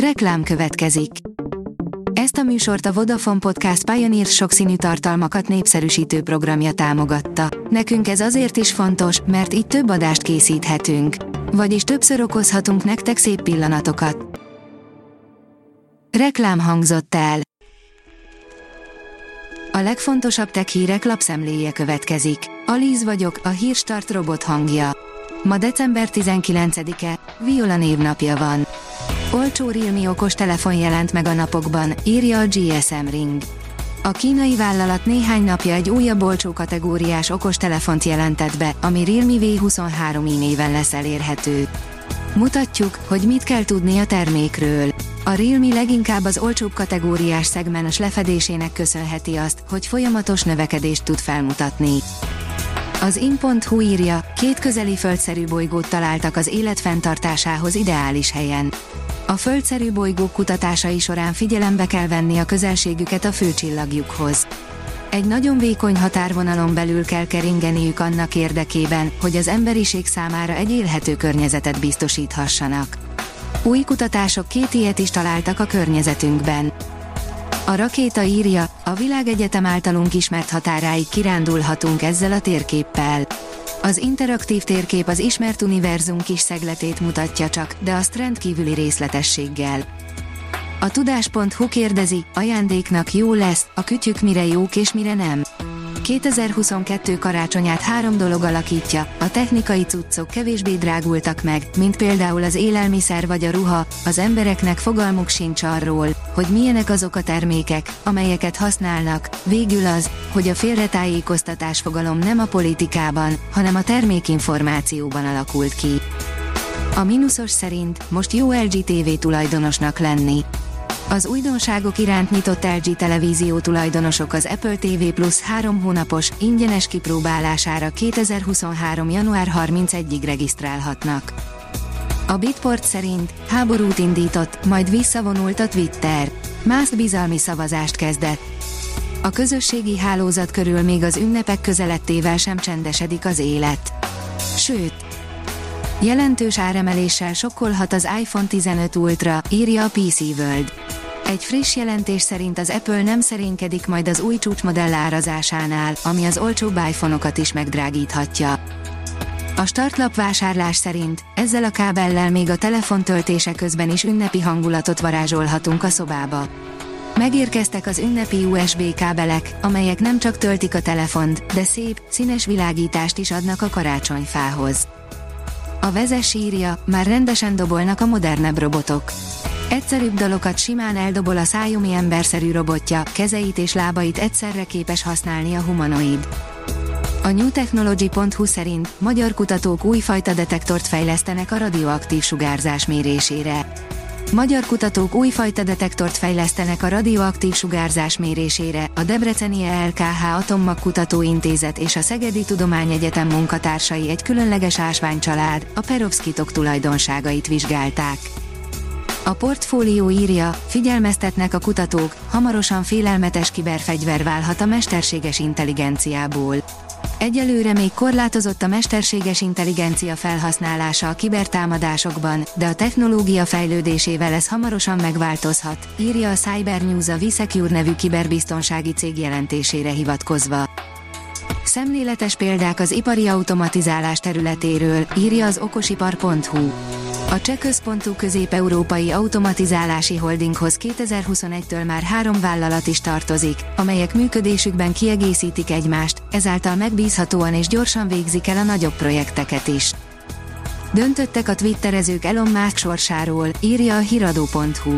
Reklám következik. Ezt a műsort a Vodafone Podcast Pioneer sokszínű tartalmakat népszerűsítő programja támogatta. Nekünk ez azért is fontos, mert így több adást készíthetünk. Vagyis többször okozhatunk nektek szép pillanatokat. Reklám hangzott el. A legfontosabb tech hírek lapszemléje következik. Alíz vagyok, a hírstart robot hangja. Ma december 19-e, Viola névnapja van. Olcsó Realme okos telefon jelent meg a napokban, írja a GSM Ring. A kínai vállalat néhány napja egy újabb olcsó kategóriás okos telefont jelentett be, ami Realme V23 i néven lesz elérhető. Mutatjuk, hogy mit kell tudni a termékről. A Realme leginkább az olcsóbb kategóriás szegmens lefedésének köszönheti azt, hogy folyamatos növekedést tud felmutatni. Az in.hu írja, két közeli földszerű bolygót találtak az élet fenntartásához ideális helyen. A földszerű bolygók kutatásai során figyelembe kell venni a közelségüket a főcsillagjukhoz. Egy nagyon vékony határvonalon belül kell keringeniük annak érdekében, hogy az emberiség számára egy élhető környezetet biztosíthassanak. Új kutatások két ilyet is találtak a környezetünkben. A rakéta írja, a világegyetem általunk ismert határáig kirándulhatunk ezzel a térképpel. Az interaktív térkép az ismert univerzum kis szegletét mutatja csak, de azt rendkívüli részletességgel. A tudás.hu kérdezi, ajándéknak jó lesz, a kütyük mire jók és mire nem. 2022 karácsonyát három dolog alakítja, a technikai cuccok kevésbé drágultak meg, mint például az élelmiszer vagy a ruha, az embereknek fogalmuk sincs arról, hogy milyenek azok a termékek, amelyeket használnak, végül az, hogy a félretájékoztatás fogalom nem a politikában, hanem a termékinformációban alakult ki. A mínuszos szerint most jó LG TV tulajdonosnak lenni. Az újdonságok iránt nyitott LG televízió tulajdonosok az Apple TV Plus 3 hónapos, ingyenes kipróbálására 2023. január 31-ig regisztrálhatnak. A Bitport szerint háborút indított, majd visszavonult a Twitter. Más bizalmi szavazást kezdett. A közösségi hálózat körül még az ünnepek közelettével sem csendesedik az élet. Sőt, jelentős áremeléssel sokkolhat az iPhone 15 Ultra, írja a PC World. Egy friss jelentés szerint az Apple nem szerénykedik majd az új csúcsmodell árazásánál, ami az olcsóbb iPhone-okat is megdrágíthatja. A startlap vásárlás szerint ezzel a kábellel még a telefon töltése közben is ünnepi hangulatot varázsolhatunk a szobába. Megérkeztek az ünnepi USB kábelek, amelyek nem csak töltik a telefont, de szép, színes világítást is adnak a karácsonyfához. A vezes írja, már rendesen dobolnak a modernebb robotok. Egyszerűbb dalokat simán eldobol a szájumi emberszerű robotja, kezeit és lábait egyszerre képes használni a humanoid. A newtechnology.hu szerint magyar kutatók újfajta detektort fejlesztenek a radioaktív sugárzás mérésére. Magyar kutatók újfajta detektort fejlesztenek a radioaktív sugárzás mérésére, a Debreceni ELKH Atommag Kutatóintézet és a Szegedi Tudományegyetem munkatársai egy különleges ásványcsalád, a perovskitok tulajdonságait vizsgálták. A portfólió írja, figyelmeztetnek a kutatók, hamarosan félelmetes kiberfegyver válhat a mesterséges intelligenciából. Egyelőre még korlátozott a mesterséges intelligencia felhasználása a kibertámadásokban, de a technológia fejlődésével ez hamarosan megváltozhat, írja a Cyber News a Visecure nevű kiberbiztonsági cég jelentésére hivatkozva. Szemléletes példák az ipari automatizálás területéről, írja az okosipar.hu. A cseh központú közép-európai automatizálási holdinghoz 2021-től már három vállalat is tartozik, amelyek működésükben kiegészítik egymást, ezáltal megbízhatóan és gyorsan végzik el a nagyobb projekteket is. Döntöttek a twitterezők Elon Musk sorsáról, írja a hiradó.hu.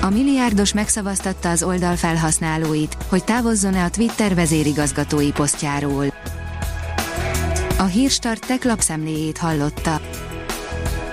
A milliárdos megszavaztatta az oldal felhasználóit, hogy távozzon-e a Twitter vezérigazgatói posztjáról. A Hírstart tech lapszemléjét hallotta.